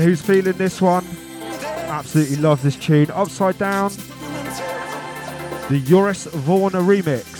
And who's feeling this one? Absolutely love this tune. Upside Down. The Joris Voorn remix.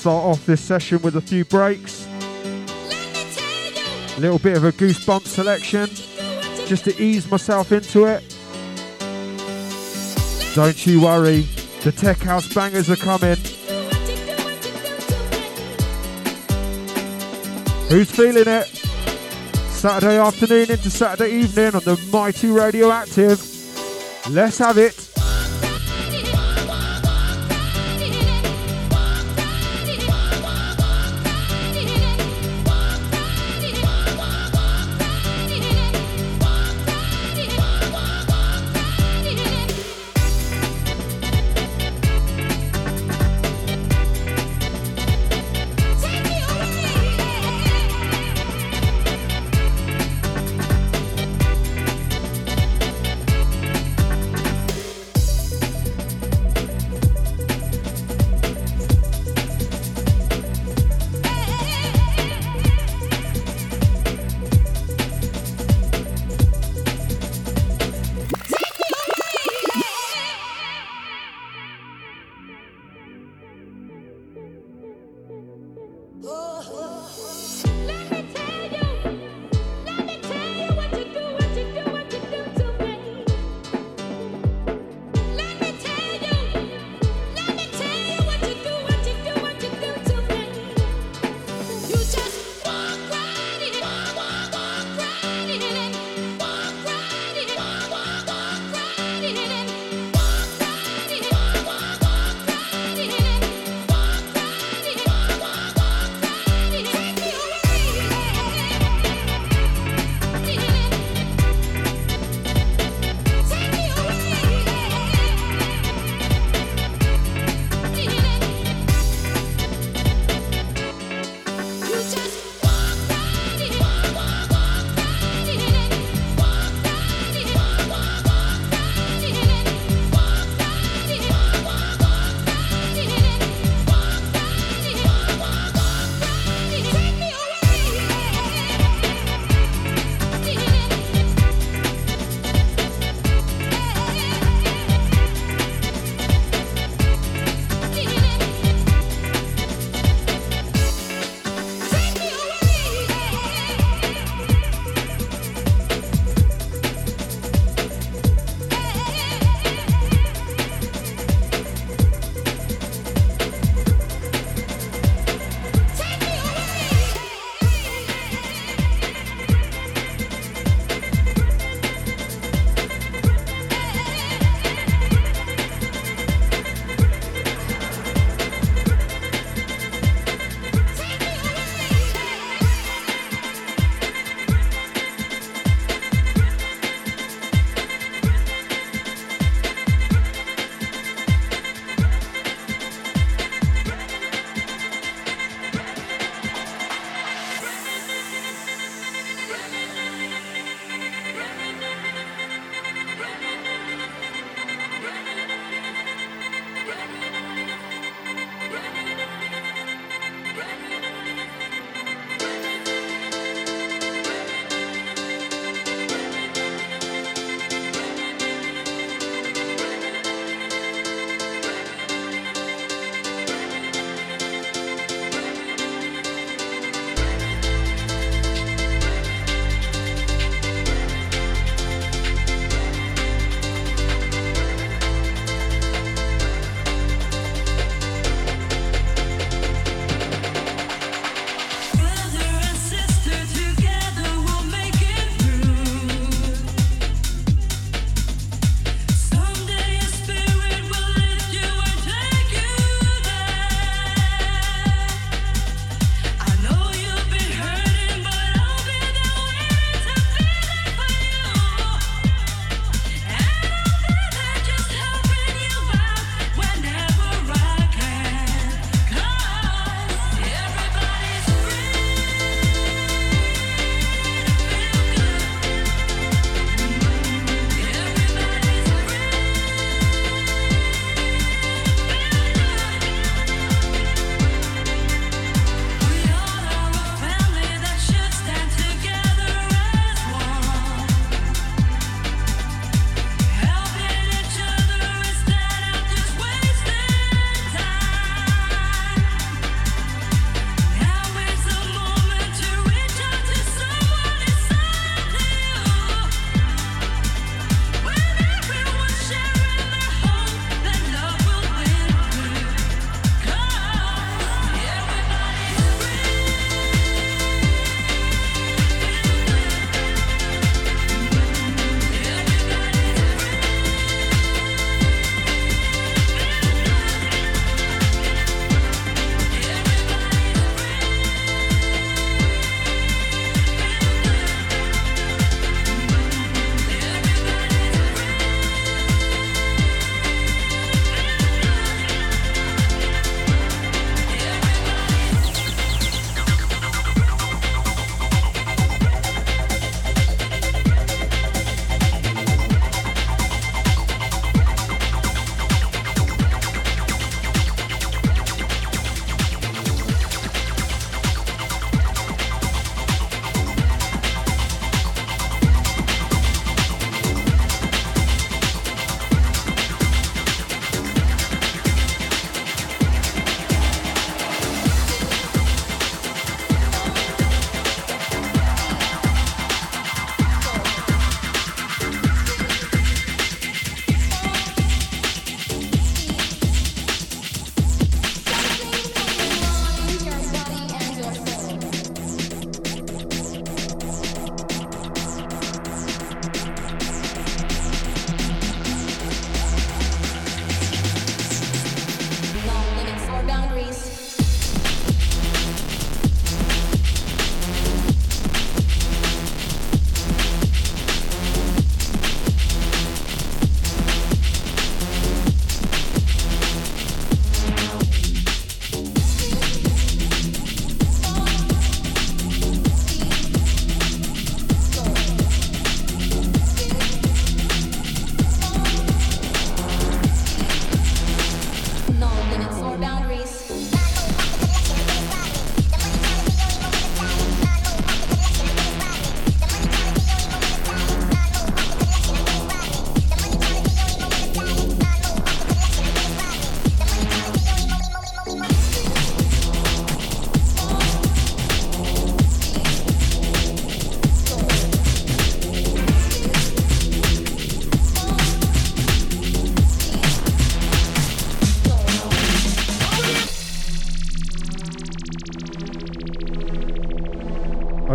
Start off this session with a few breaks. A little bit of a goosebump selection just to ease myself into it. Don't you worry, the tech house bangers are coming. Who's feeling it? Saturday afternoon into Saturday evening on the mighty radioactive. Let's have it.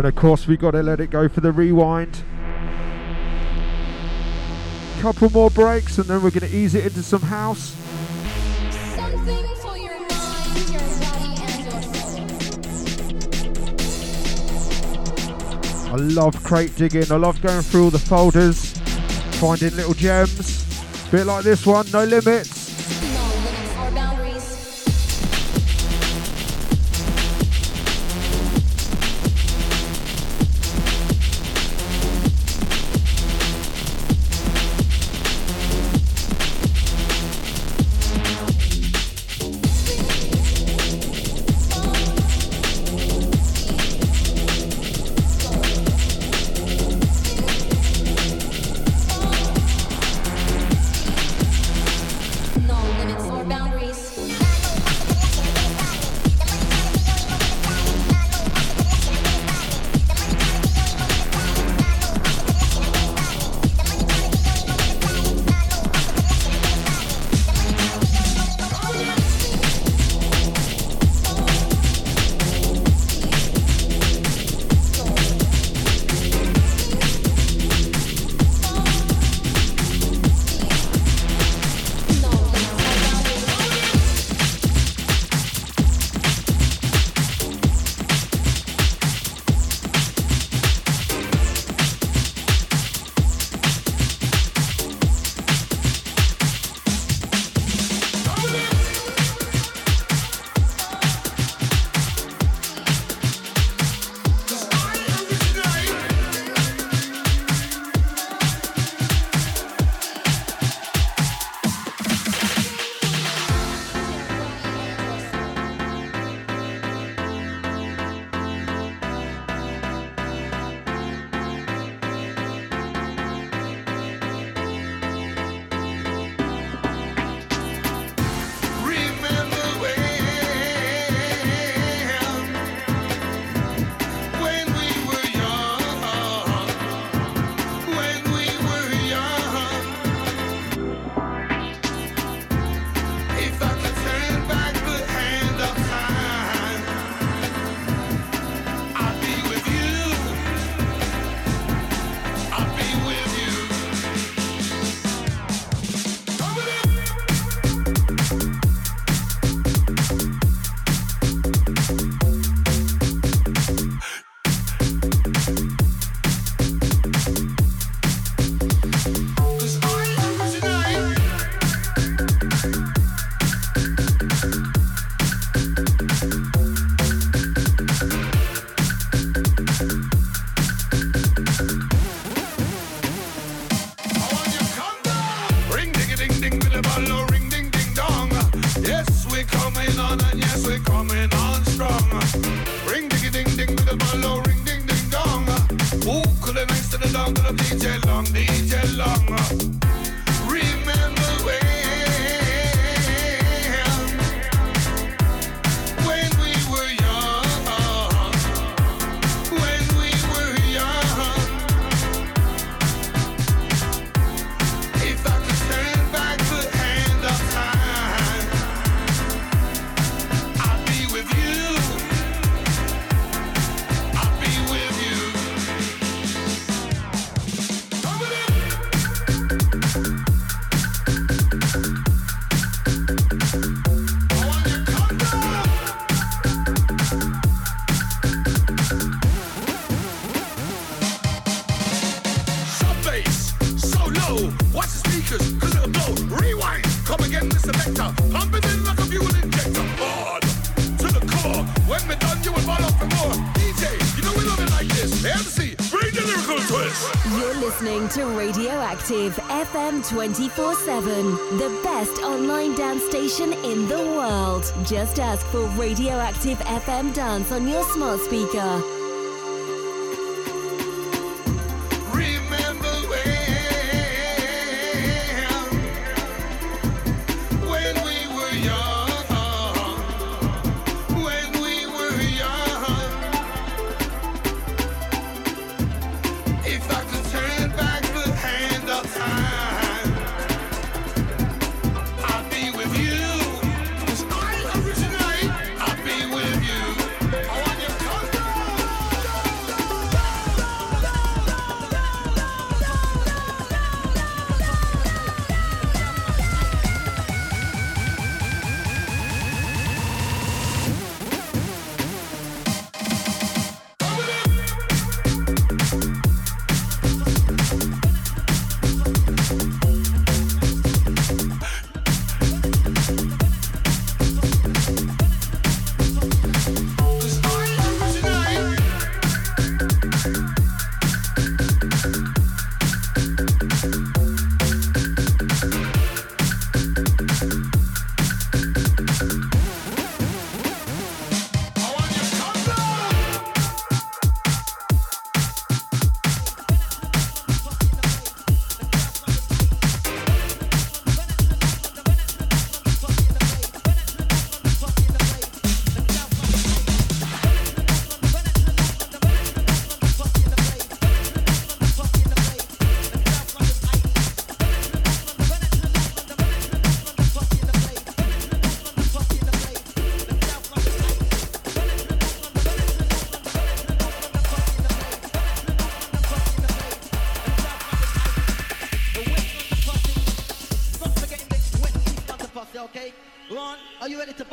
Of course, we got to let it go for the rewind. Couple more breaks, and then we're going to ease it into some house. I love crate digging. I love going through all the folders, finding little gems. Bit like this one, no limits. Active FM 24 7, the best online dance station in the world. Just ask for Radioactive FM Dance on your smart speaker.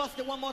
Bust it one more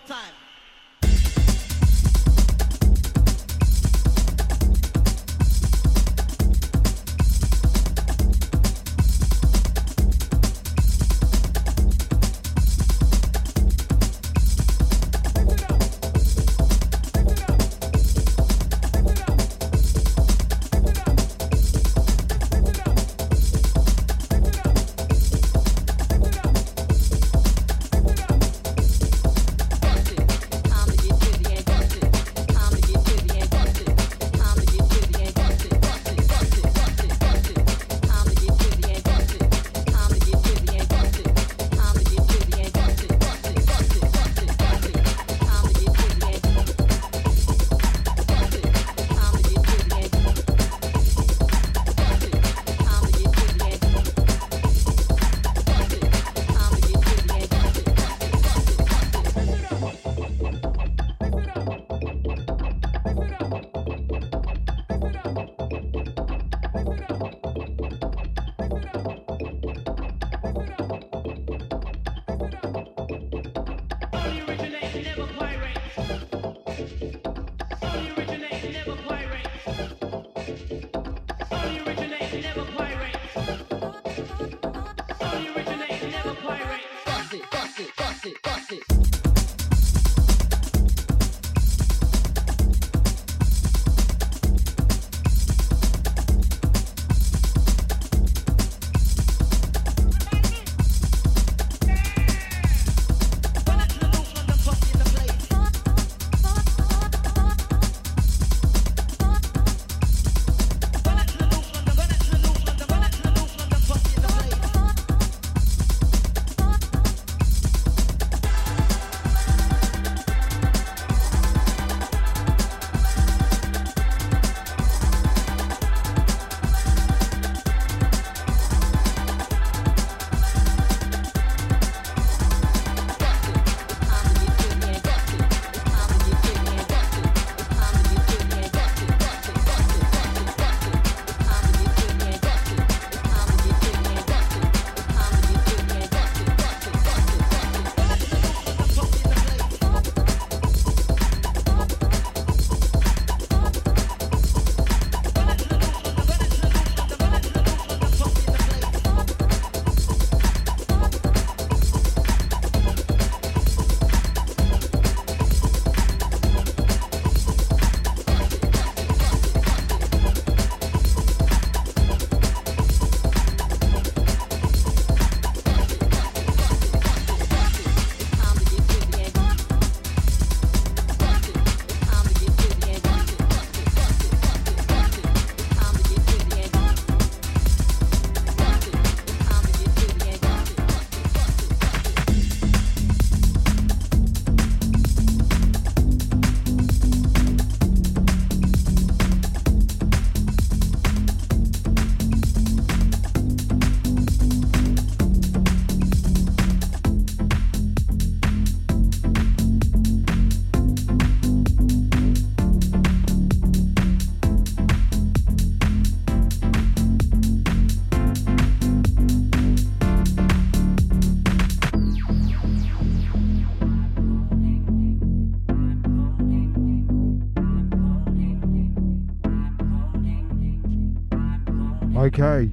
Okay.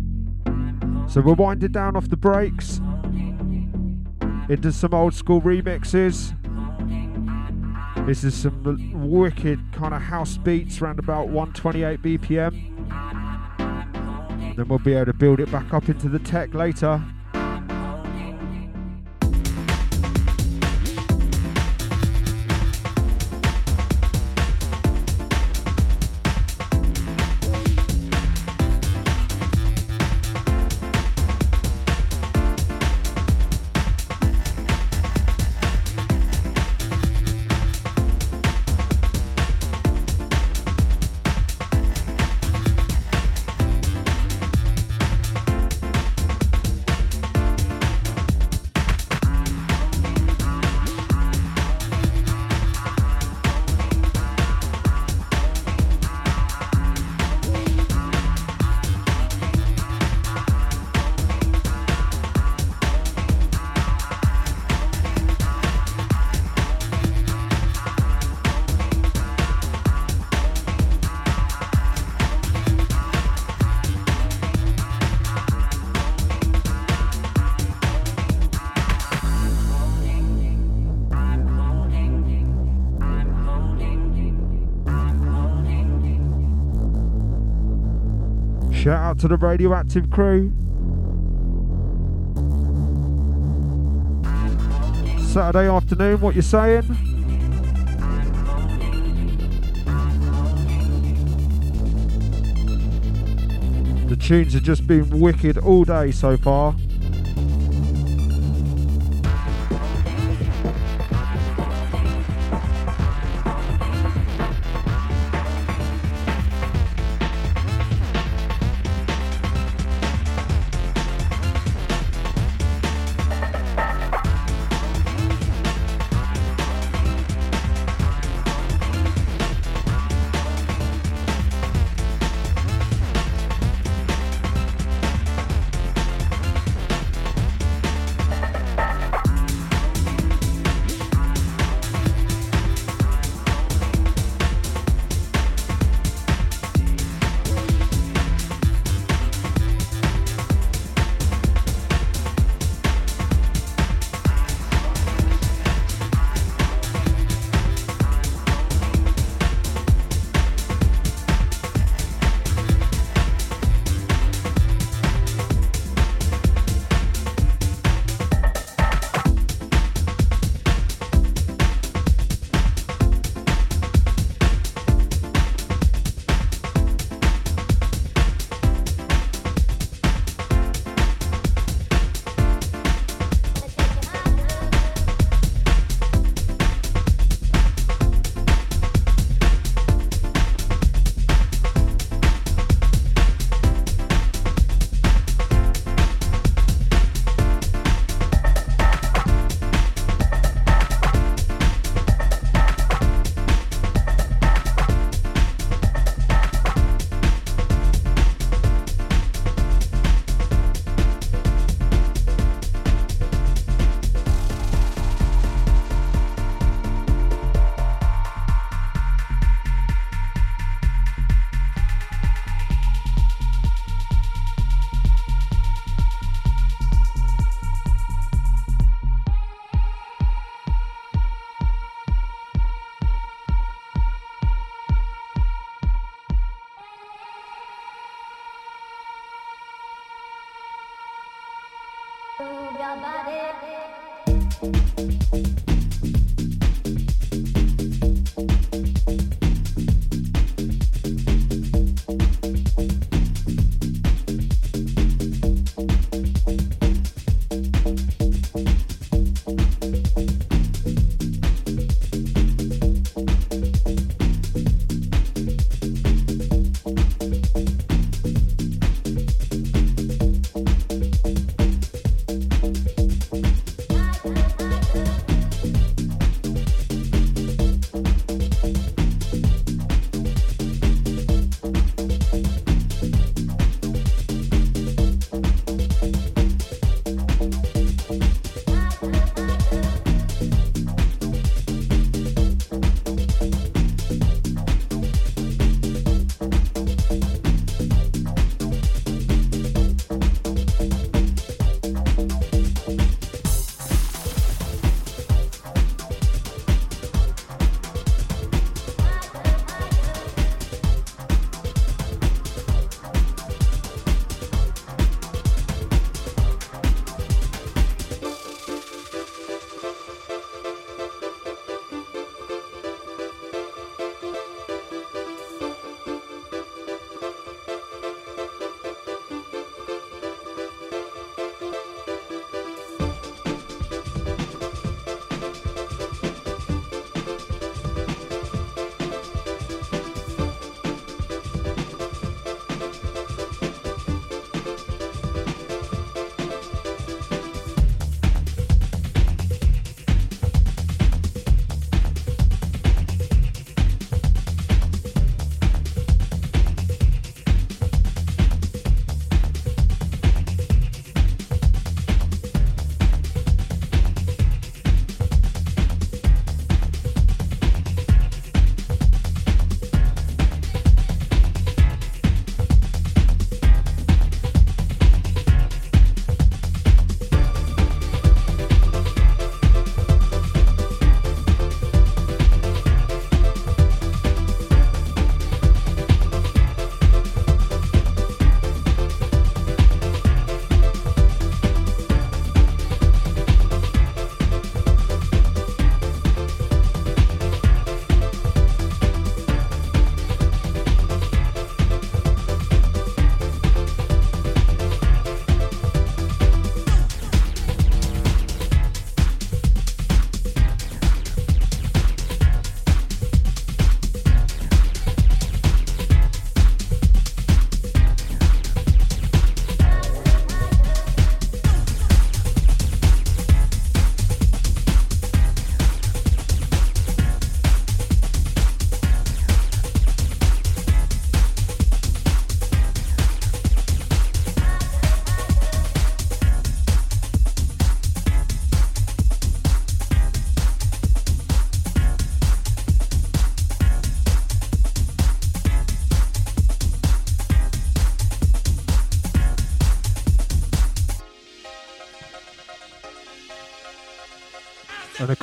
So we'll wind it down off the breaks into some old school remixes. This is some wicked kind of house beats around about 128 BPM. Then we'll be able to build it back up into the tech later. Out to the radioactive crew. Saturday afternoon, what you saying? The tunes have just been wicked all day so far.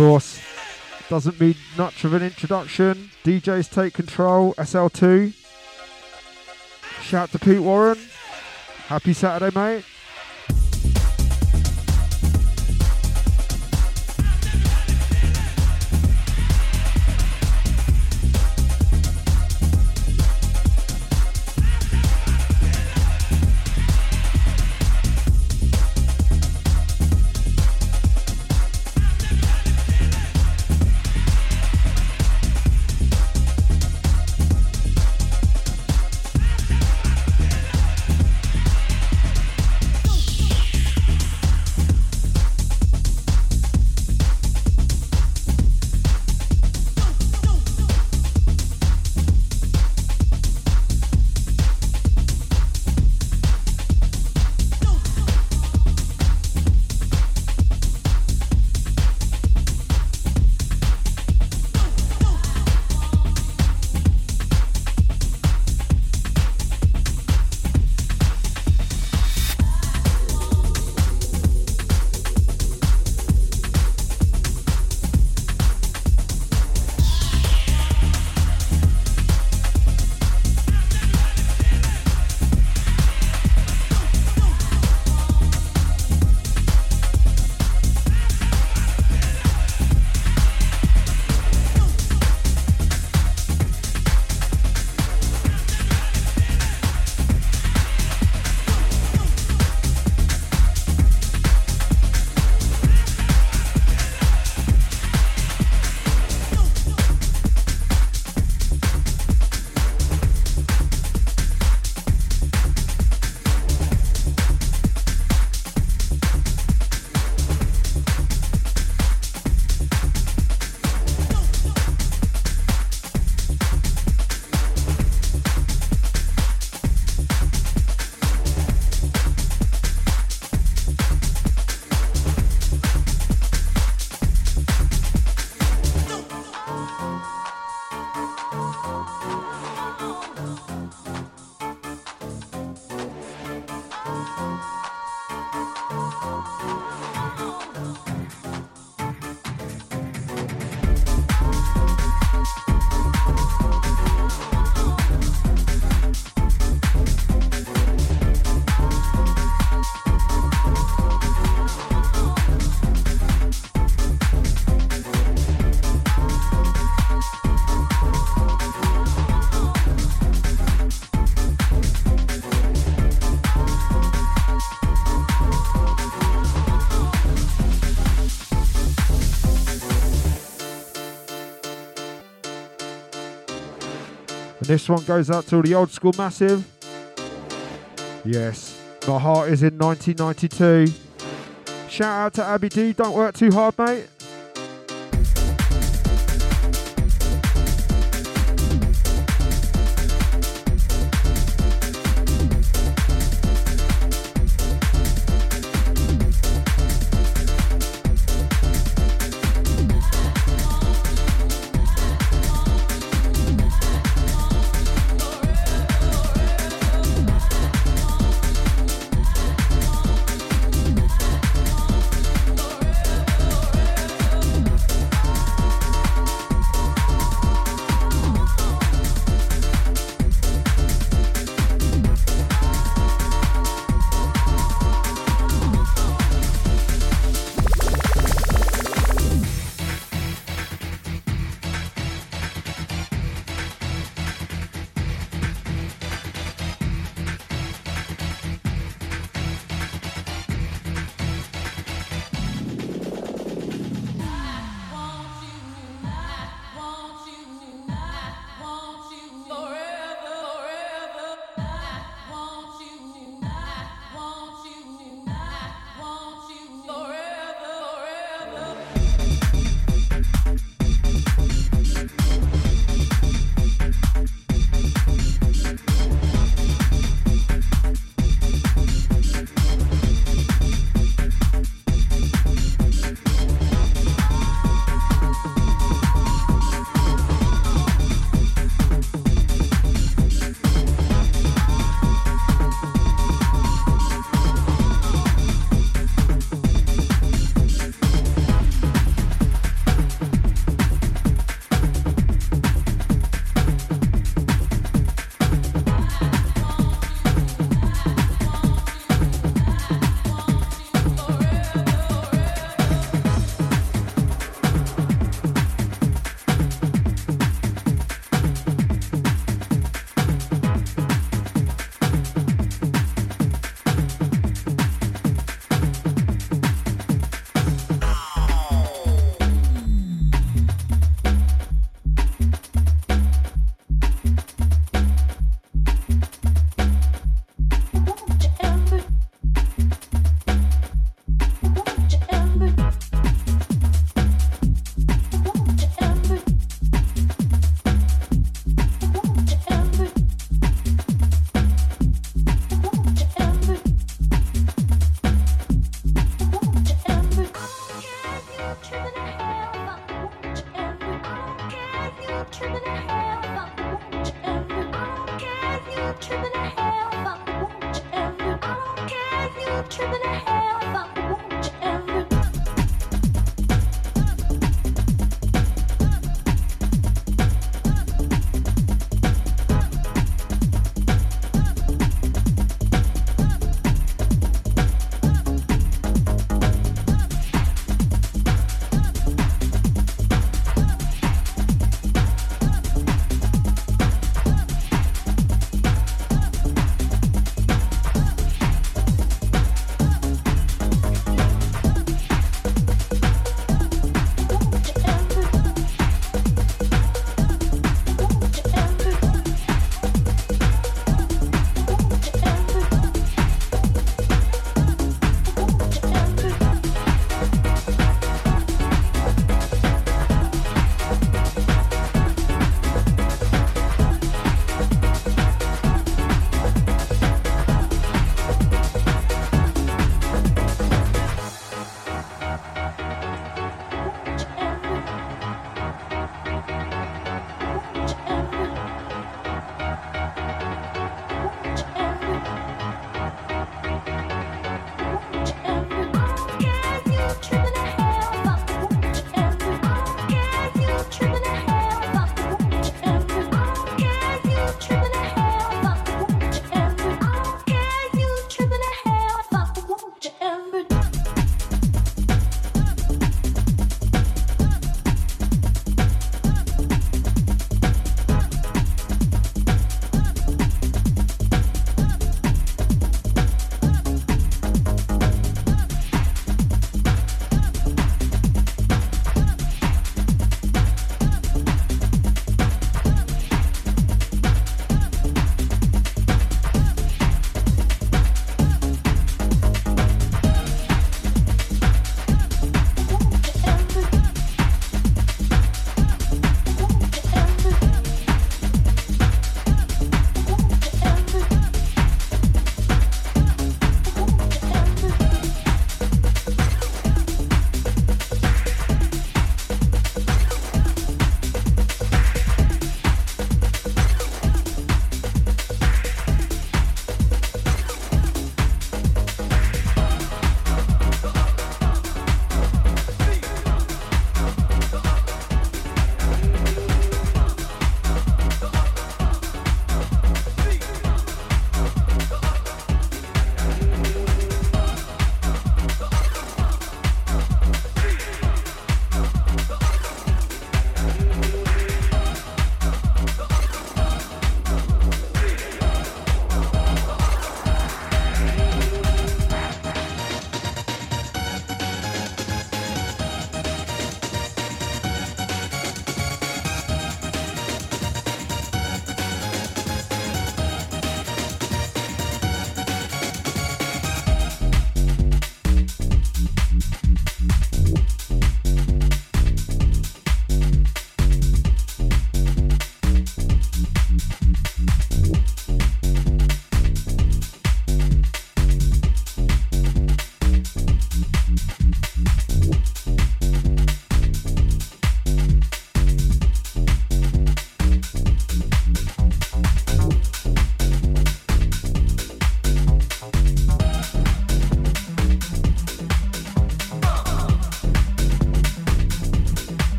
Course, doesn't need much of an introduction. DJs Take Control, SL2. Shout to Pete Warren. Happy Saturday, mate. This one goes out to the old school massive. Yes, my heart is in 1992. Shout out to Abby D. Don't work too hard, mate.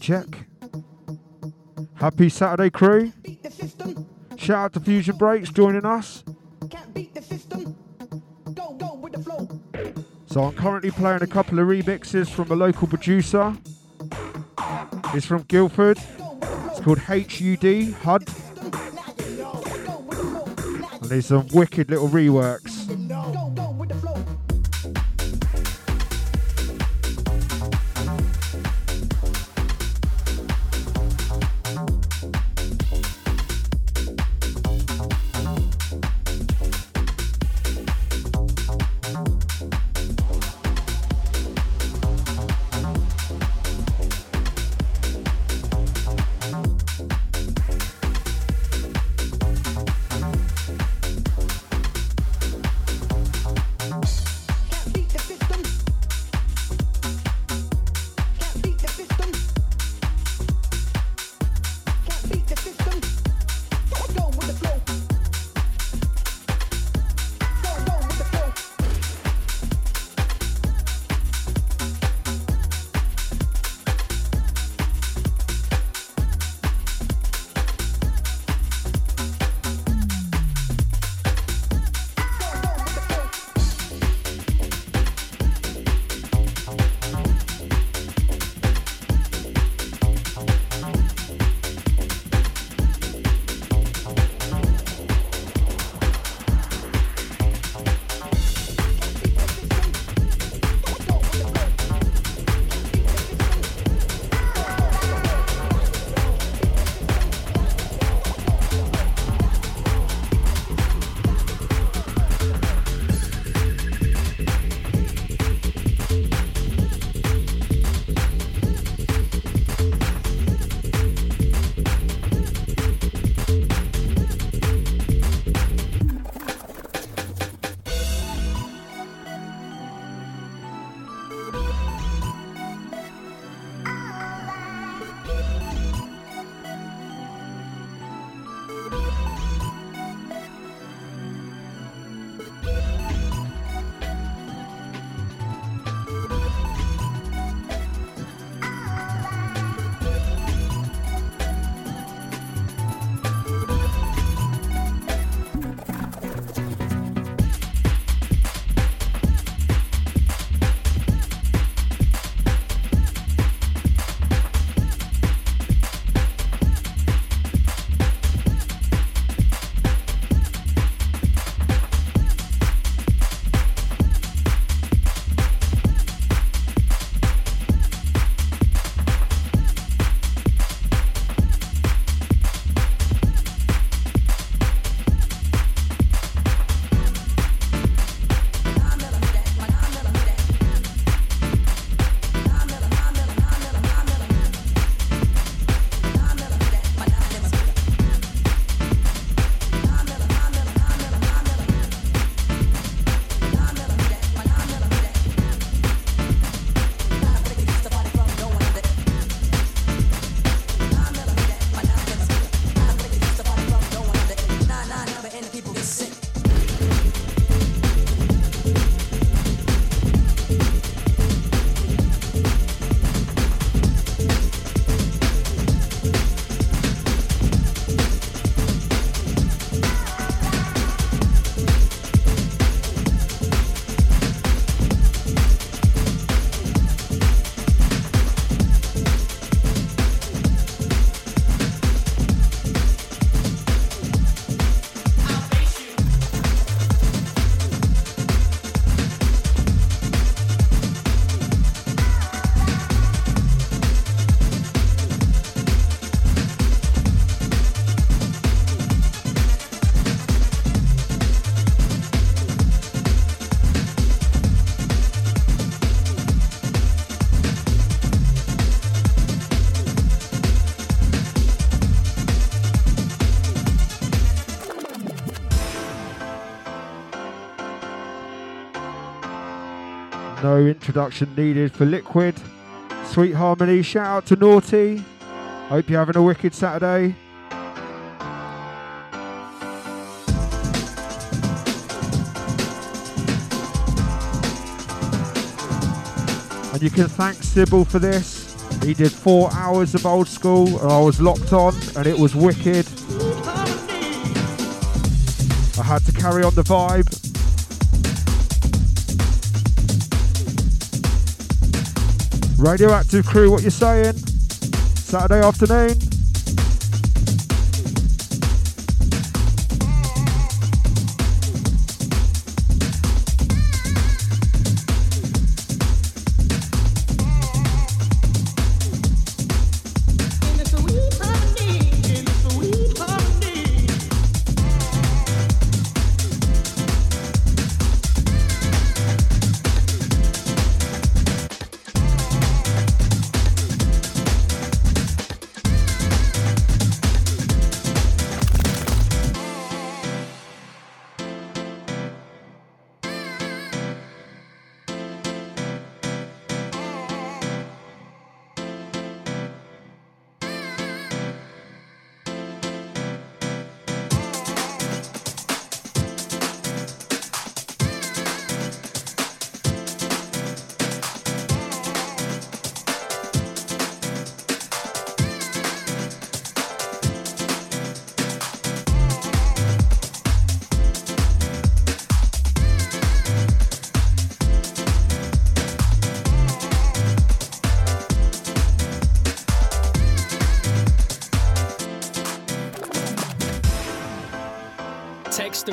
Check. Happy Saturday, crew. Shout out to Fusion Breaks joining us. So I'm currently playing a couple of remixes from a local producer. It's from Guildford. It's called HUD, HUD. And there's some wicked little reworks. No introduction needed for Liquid. Sweet Harmony, shout out to Naughty. Hope you're having a wicked Saturday. And you can thank Sybil for this. He did four hours of old school and I was locked on and it was wicked. I had to carry on the vibe. Radioactive crew, what you saying? Saturday afternoon.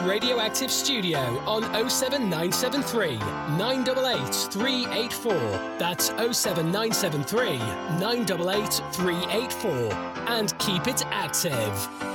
Radioactive Studio on 07973 988 384. That's 07973 988 384. And keep it active.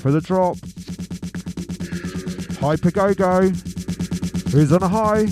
For the drop. Hyper Go Go. Who's on a high?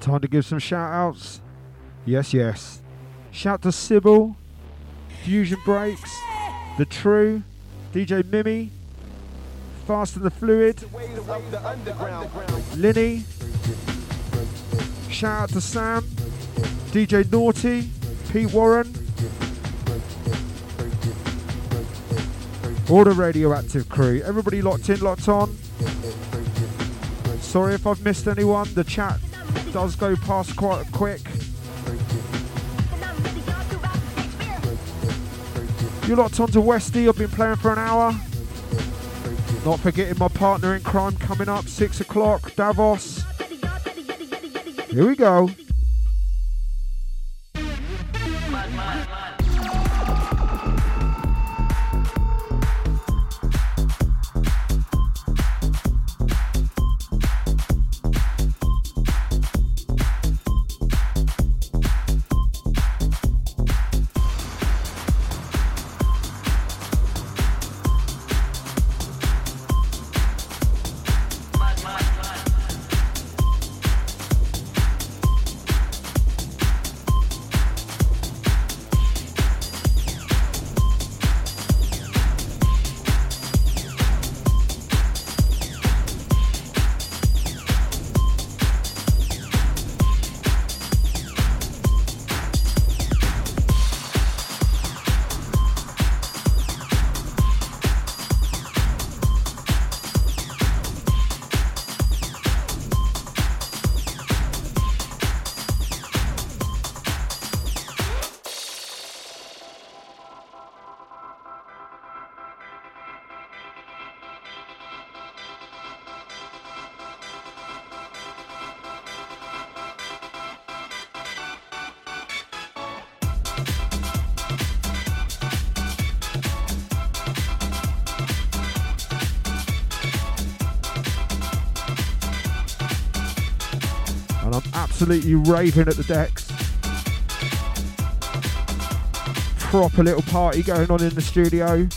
Time to give some shout outs. Yes, yes. Shout to Sybil, Fusion Breaks, The True, DJ Mimi, Fast and the Fluid, Linny. Shout out to Sam, DJ Naughty, Pete Warren. All the radioactive crew. Everybody locked in, locked on. Sorry if I've missed anyone. The chat does go past quite quick. You're locked onto Westy. I've been playing for an hour. Not forgetting my partner in crime coming up, 6 o'clock, Davos. Here we go. Absolutely raving at the decks. Proper little party going on in the studio.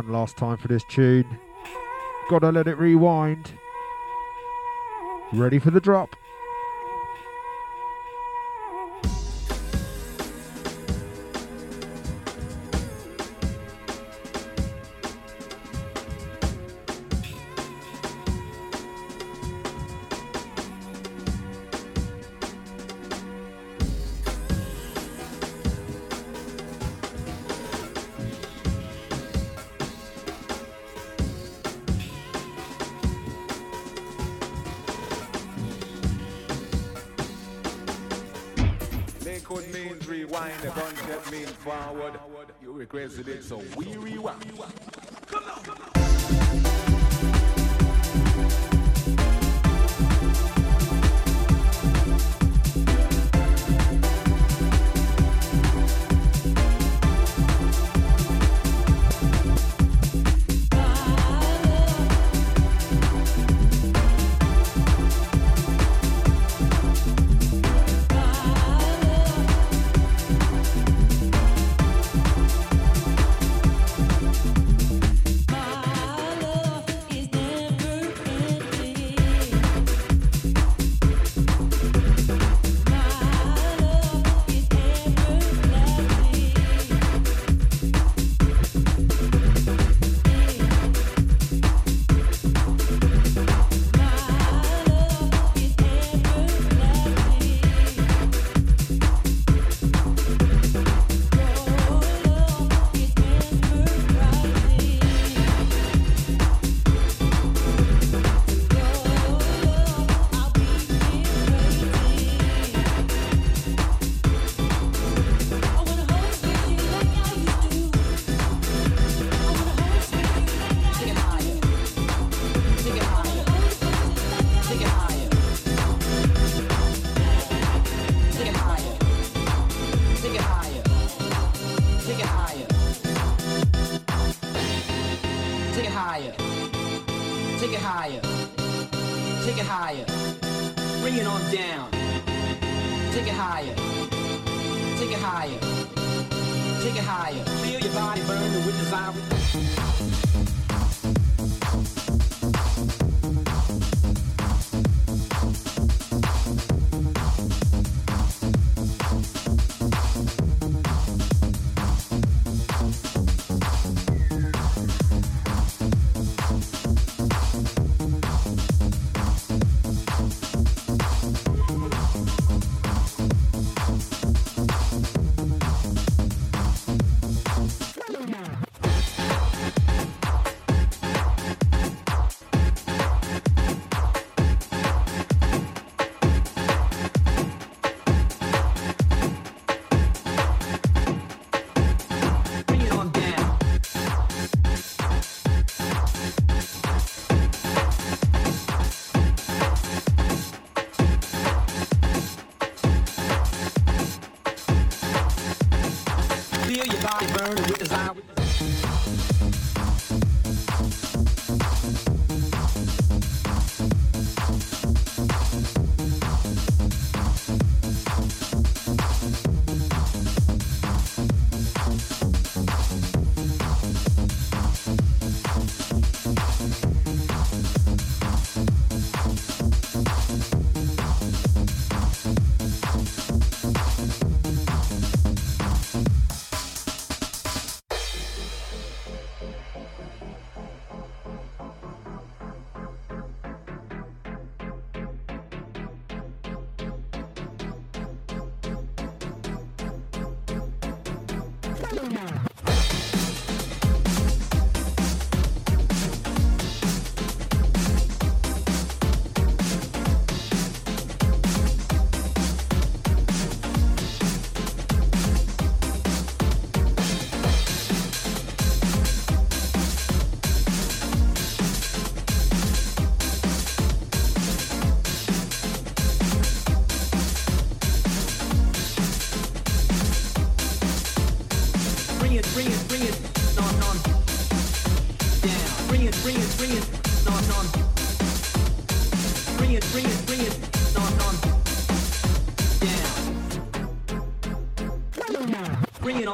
One last time for this tune. Gotta let it rewind. Ready for the drop.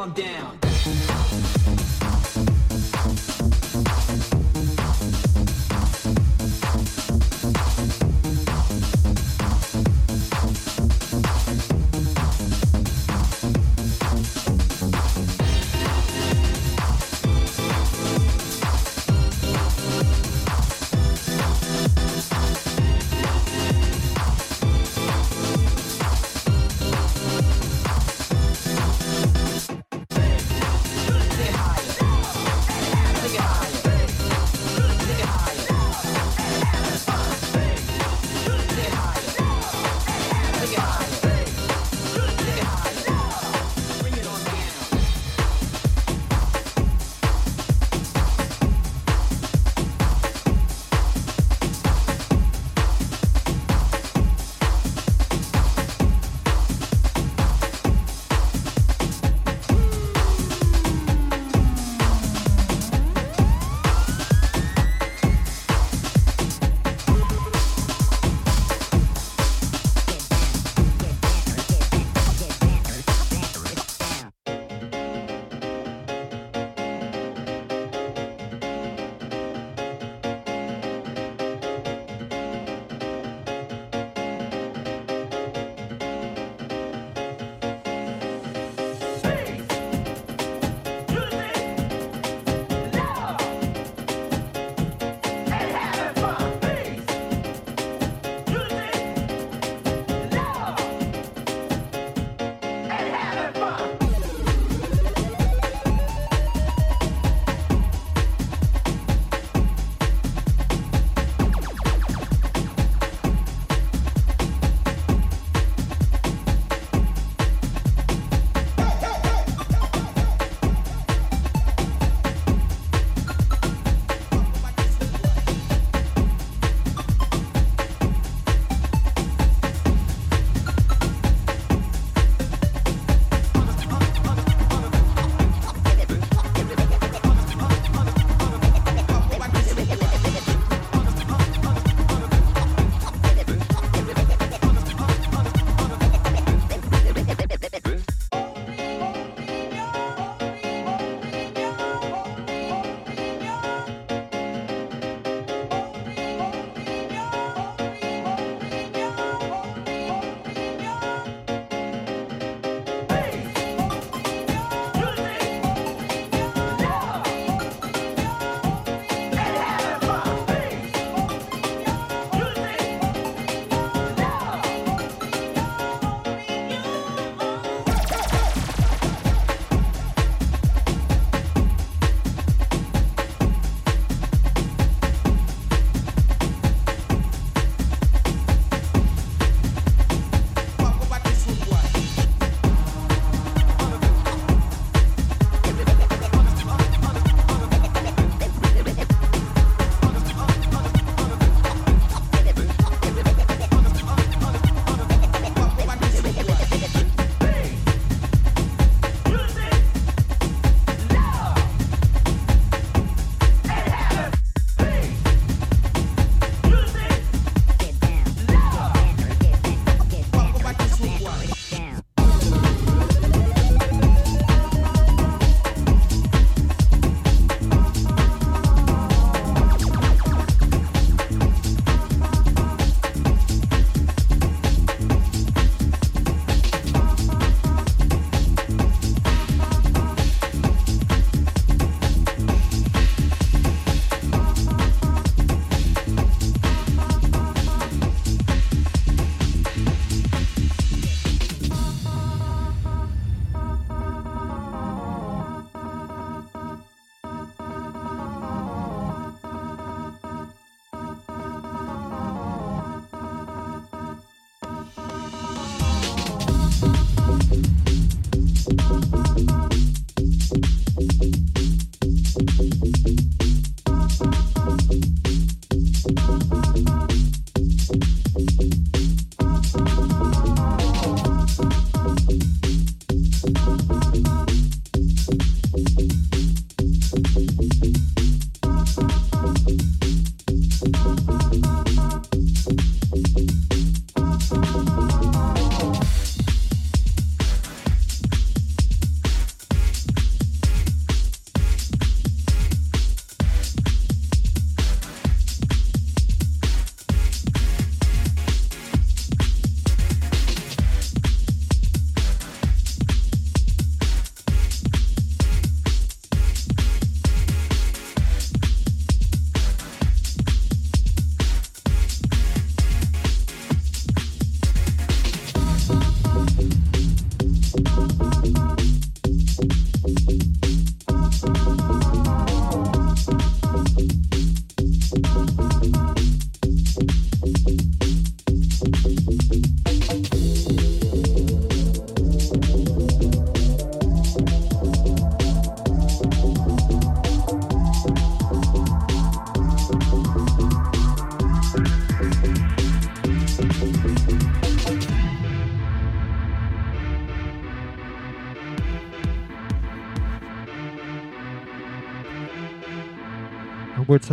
Down.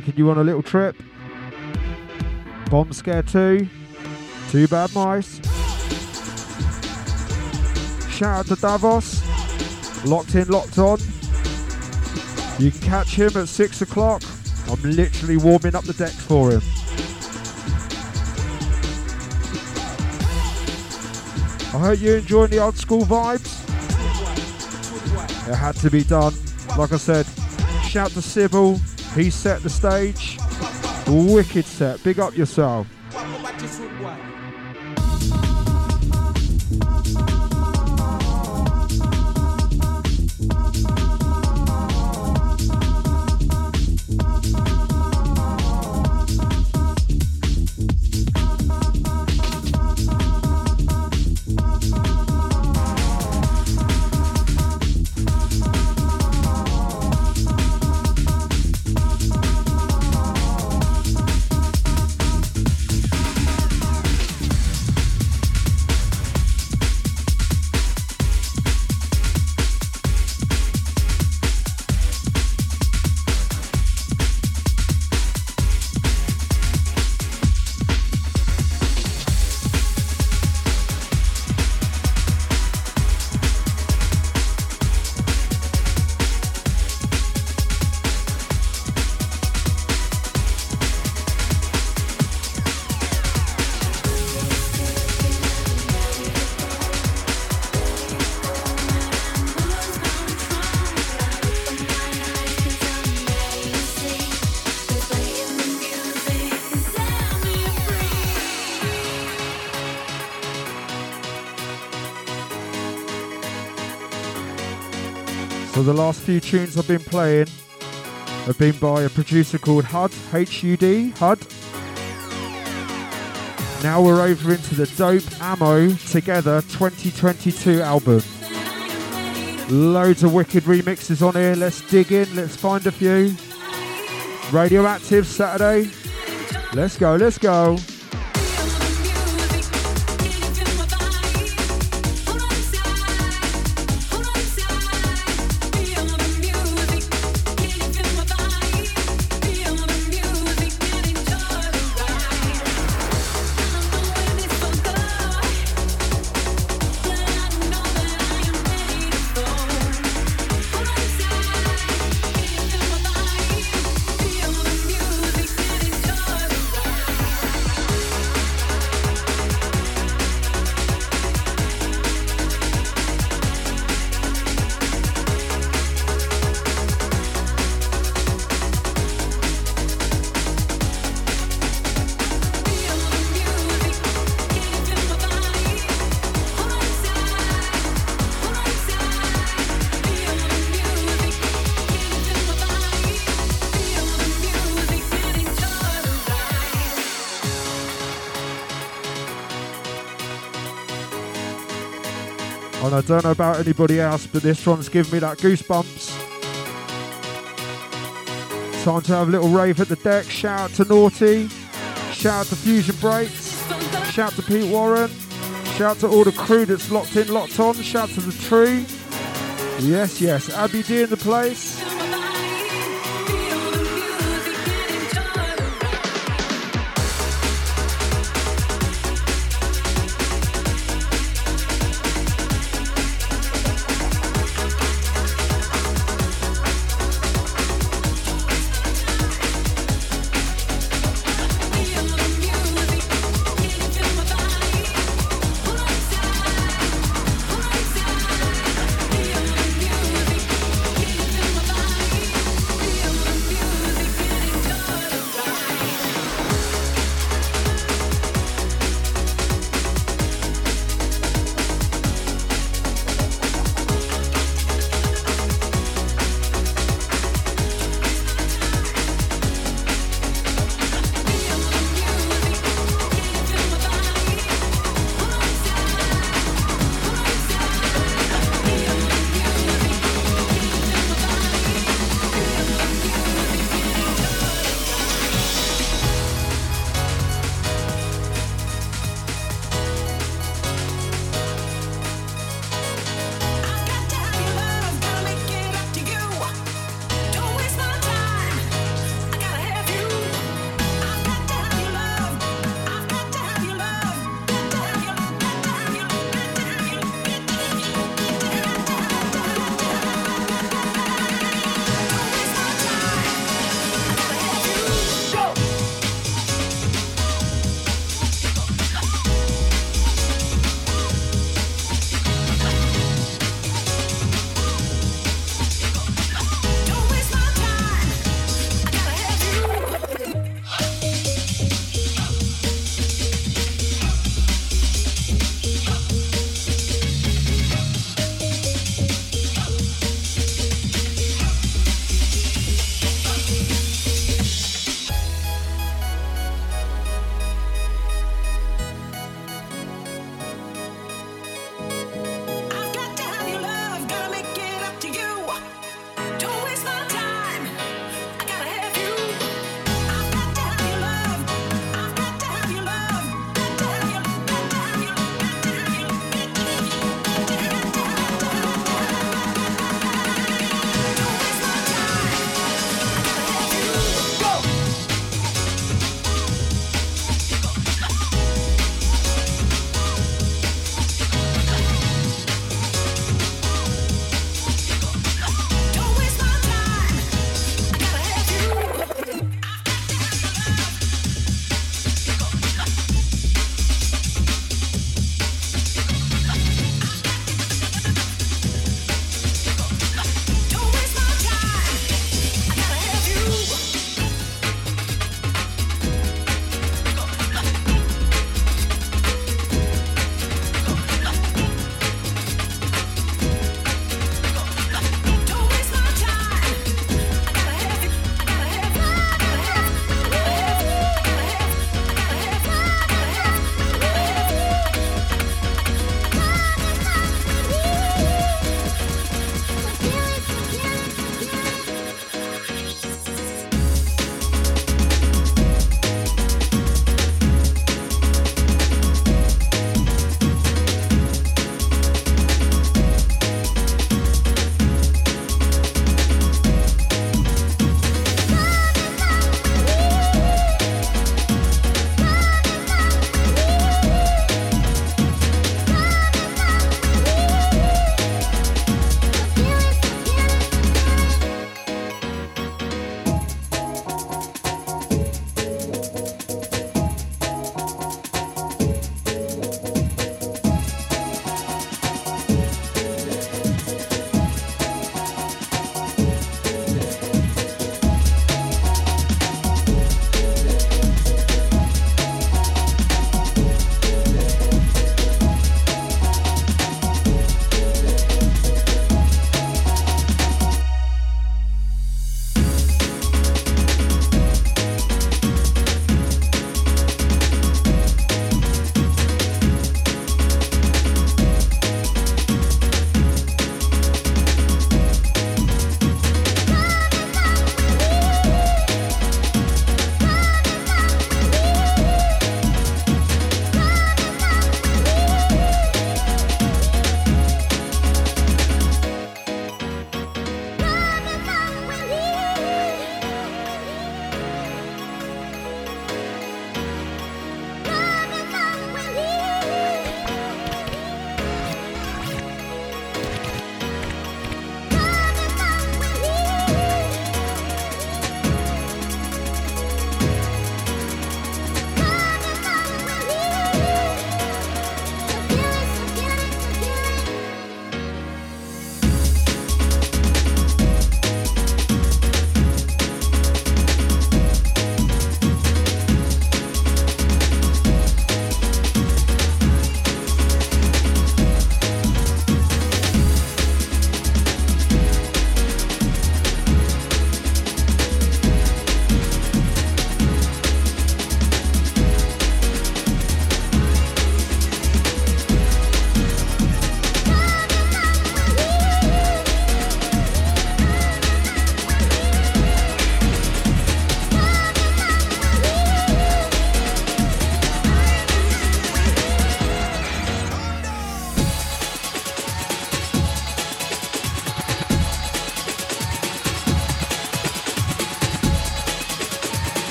Taking you on a little trip. Bomb Scare 2, Two Bad Mice. Shout out to Davos, locked in, locked on. You can catch him at 6 o'clock. I'm literally warming up the deck for him. I hope you're enjoying the old school vibes. It had to be done. Like I said, shout to Sybil. He set the stage. Wicked set. Big up yourself. The last few tunes I've been playing have been by a producer called HUD, H-U-D, HUD. Now we're over into the Dope Ammo Together 2022 album. Loads of wicked remixes on here. Let's dig in, let's find a few. Radioactive Saturday. Let's go, let's go. I don't know about anybody else, but this one's giving me that goosebumps. Time to have a little rave at the deck. Shout out to Naughty. Shout out to Fusion Breaks. Shout out to Pete Warren. Shout out to all the crew that's locked in, locked on. Shout out to the tree. Yes, yes. Abby D in the place.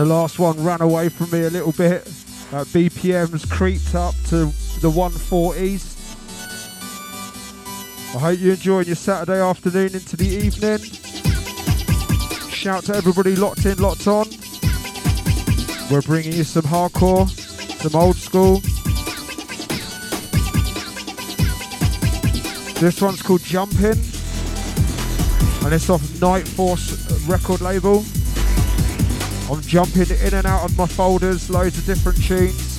The last one ran away from me a little bit. Uh, BPM's creeped up to the 140s. I hope you're enjoying your Saturday afternoon into the evening. Shout to everybody locked in, locked on. We're bringing you some hardcore, some old school. This one's called Jumpin', and it's off Kniteforce record label. I'm jumping in and out of my folders, loads of different tunes,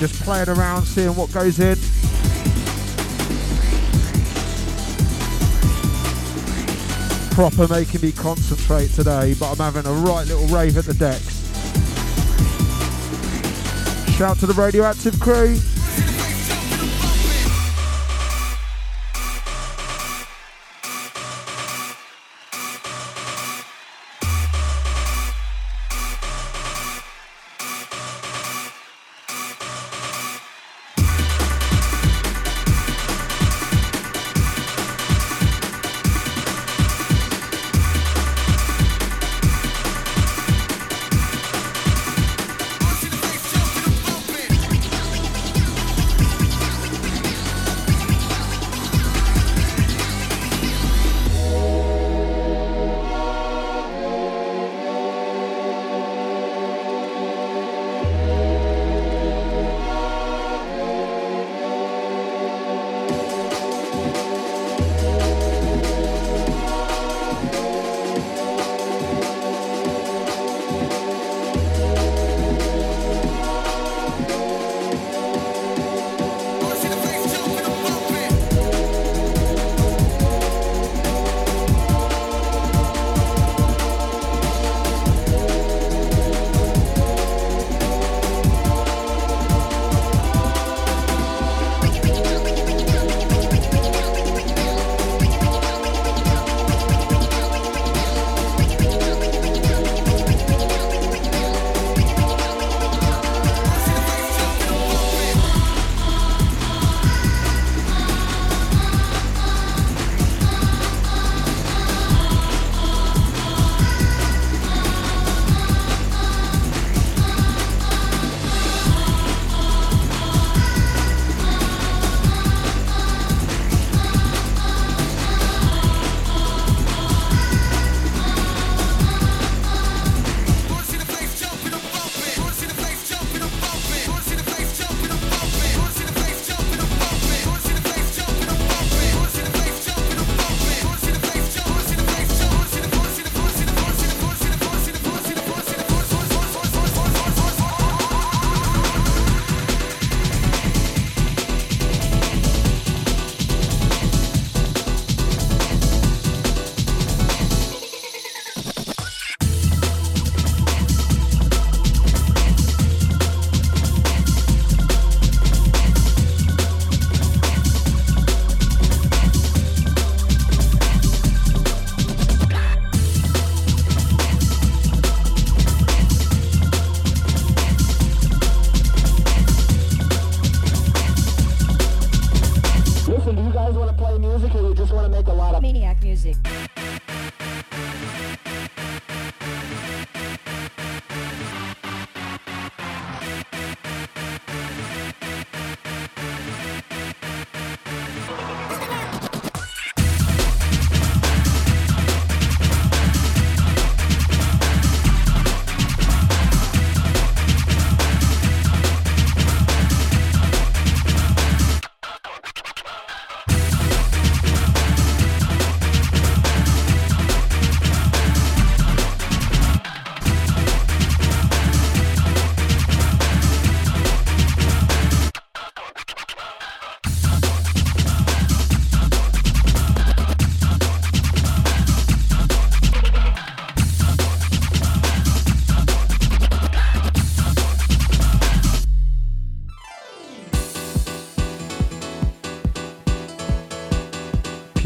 just playing around, seeing what goes in. Proper making me concentrate today, but I'm having a right little rave at the decks. Shout to the radioactive crew.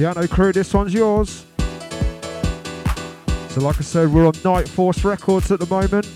Piano crew, this one's yours. So, like I said, we're on Kniteforce Records at the moment.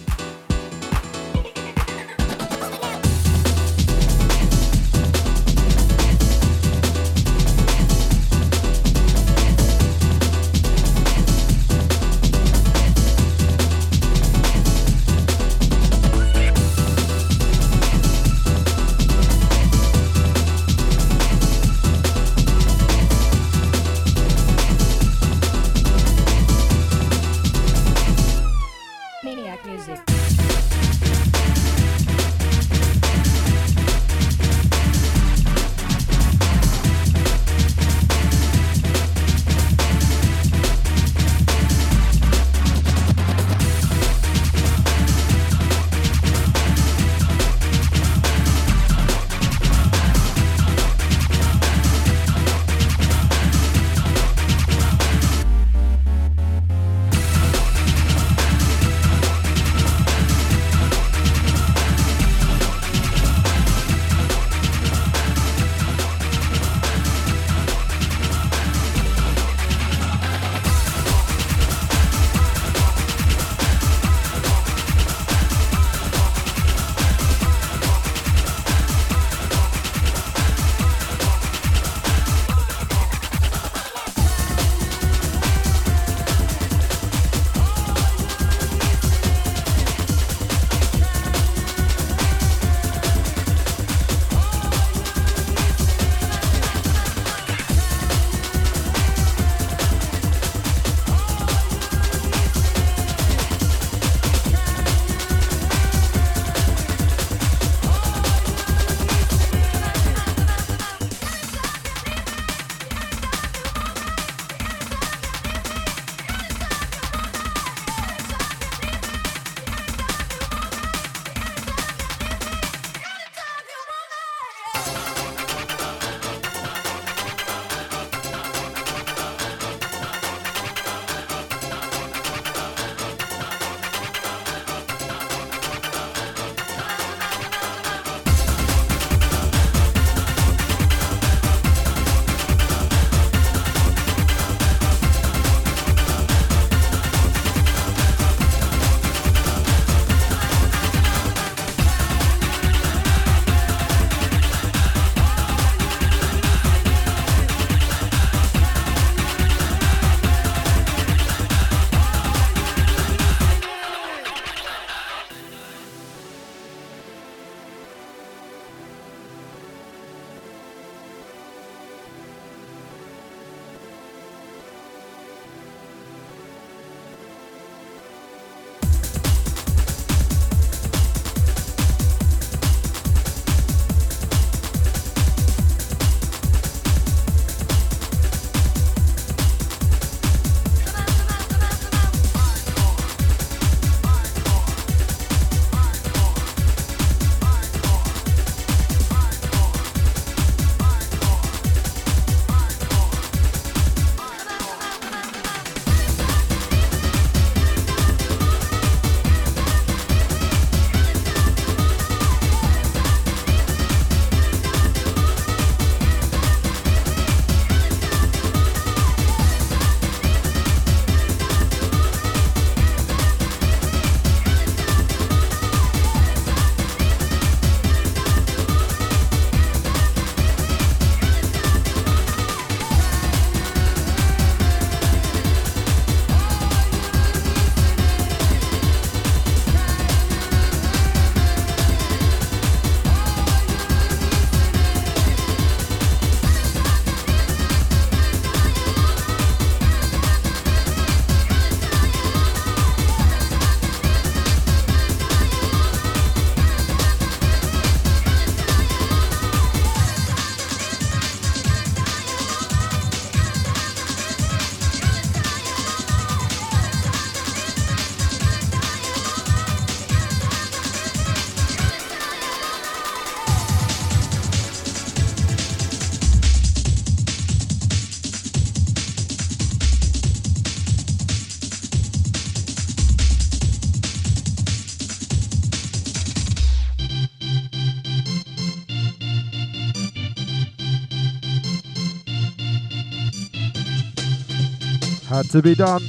To be done.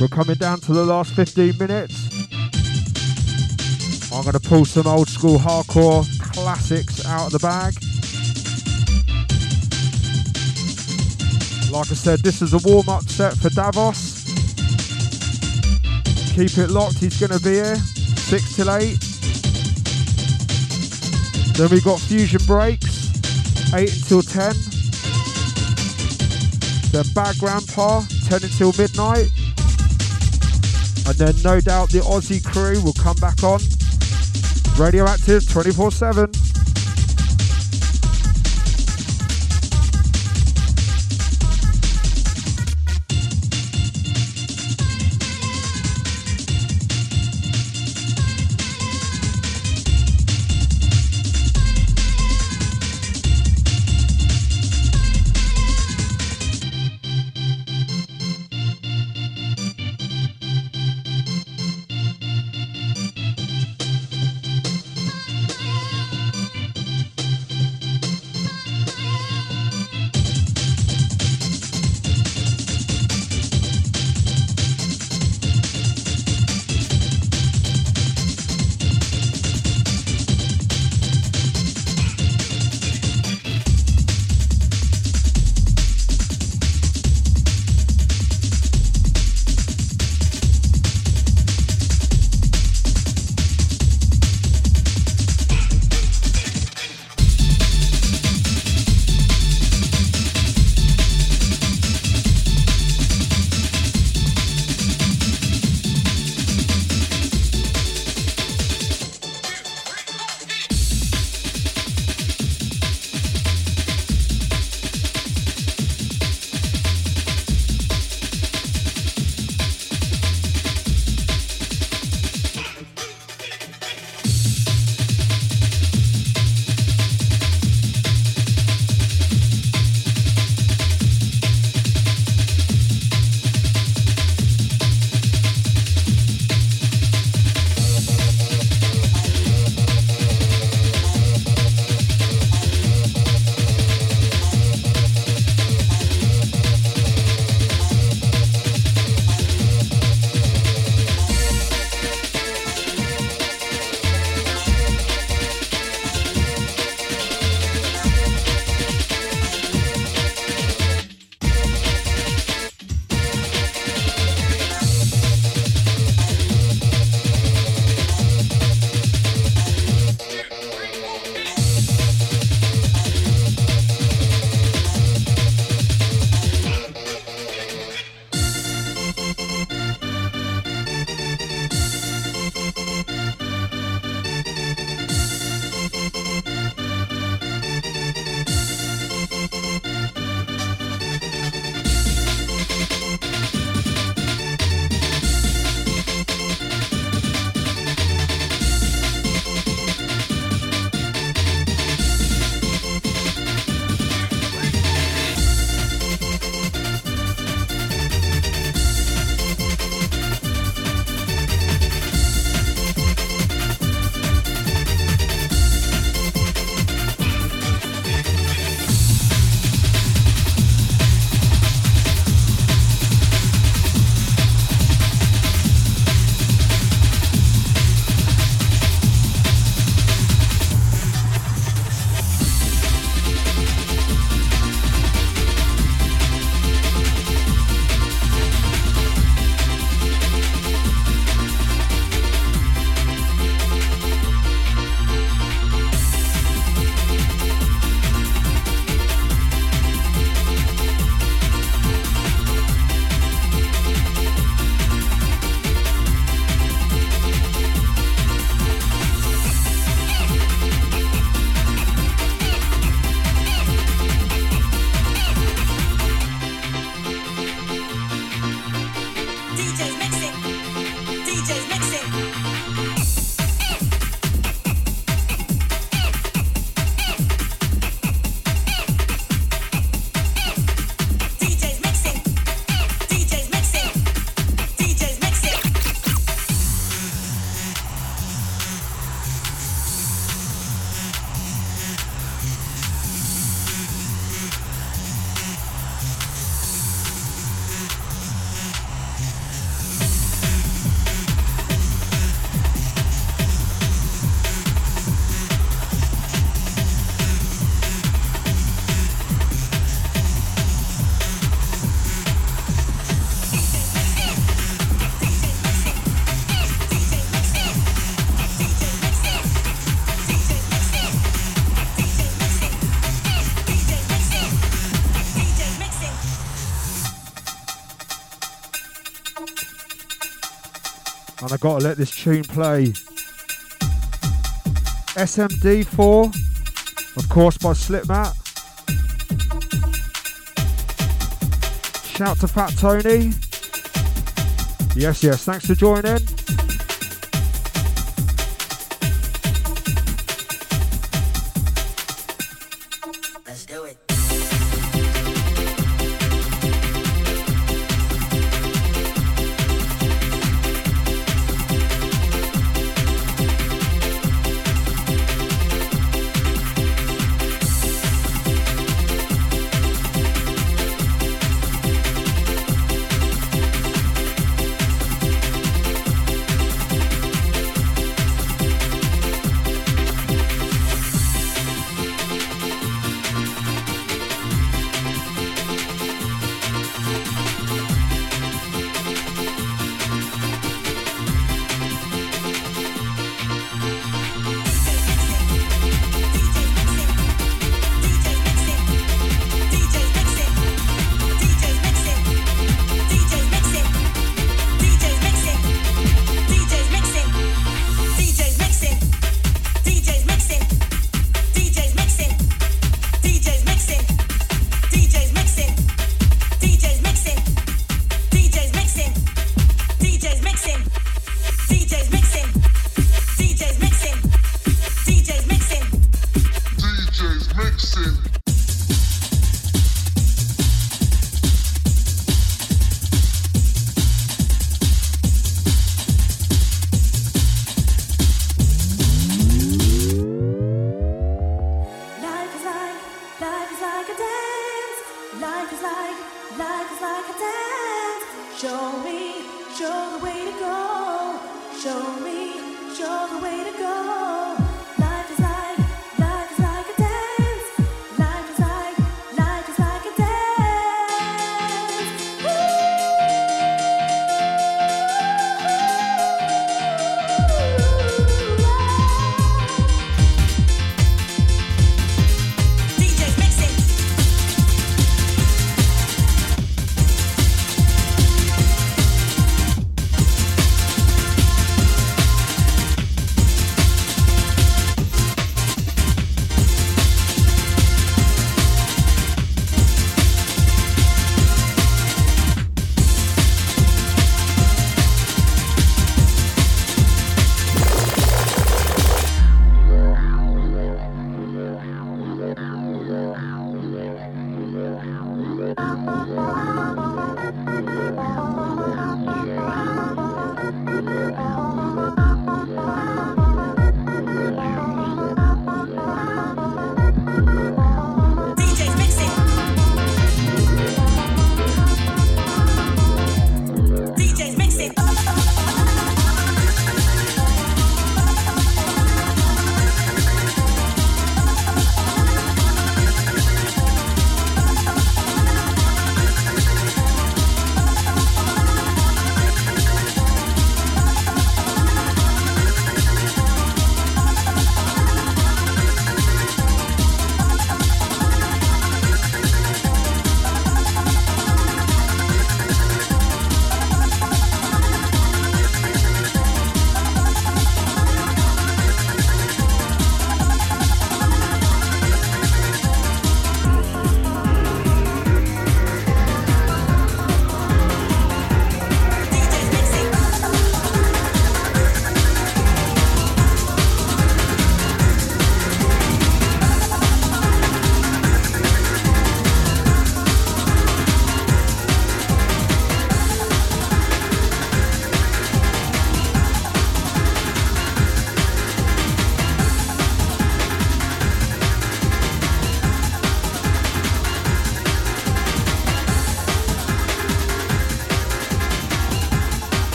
We're coming down to the last 15 minutes. I'm going to pull some old school hardcore classics out of the bag. Like I said, this is a warm up set for Davos. Keep it locked, he's going to be here 6 till 8. Then we've got Fusion Breaks, 8 until 10. Then Bad Grandpa, 10 until midnight. And then no doubt the Aussie crew will come back on. Radioactive 24 7. Gotta let this tune play. SMD4, of course, by Slipmatt. Shout to Fat Tony. Yes, yes, thanks for joining.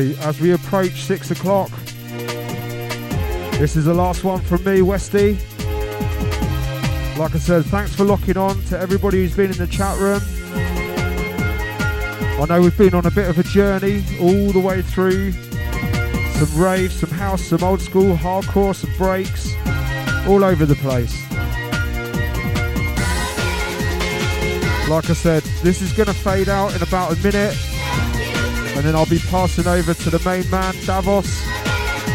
As we approach six o'clock, this is the last one from me, Westy. Like I said, thanks for locking on to everybody who's been in the chat room. I know we've been on a bit of a journey all the way through. Some raves, some house, some old school, hardcore, some breaks, all over the place. Like I said, this is going to fade out in about a minute, and then I'll be passing over to the main man, Davos.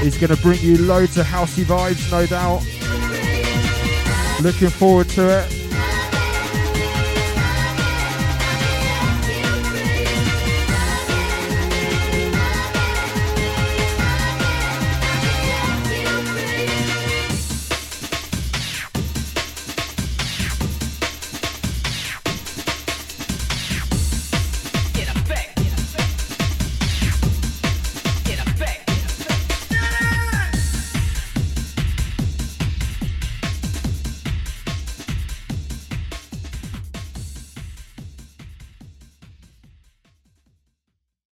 He's going to bring you loads of housey vibes, no doubt. Looking forward to it.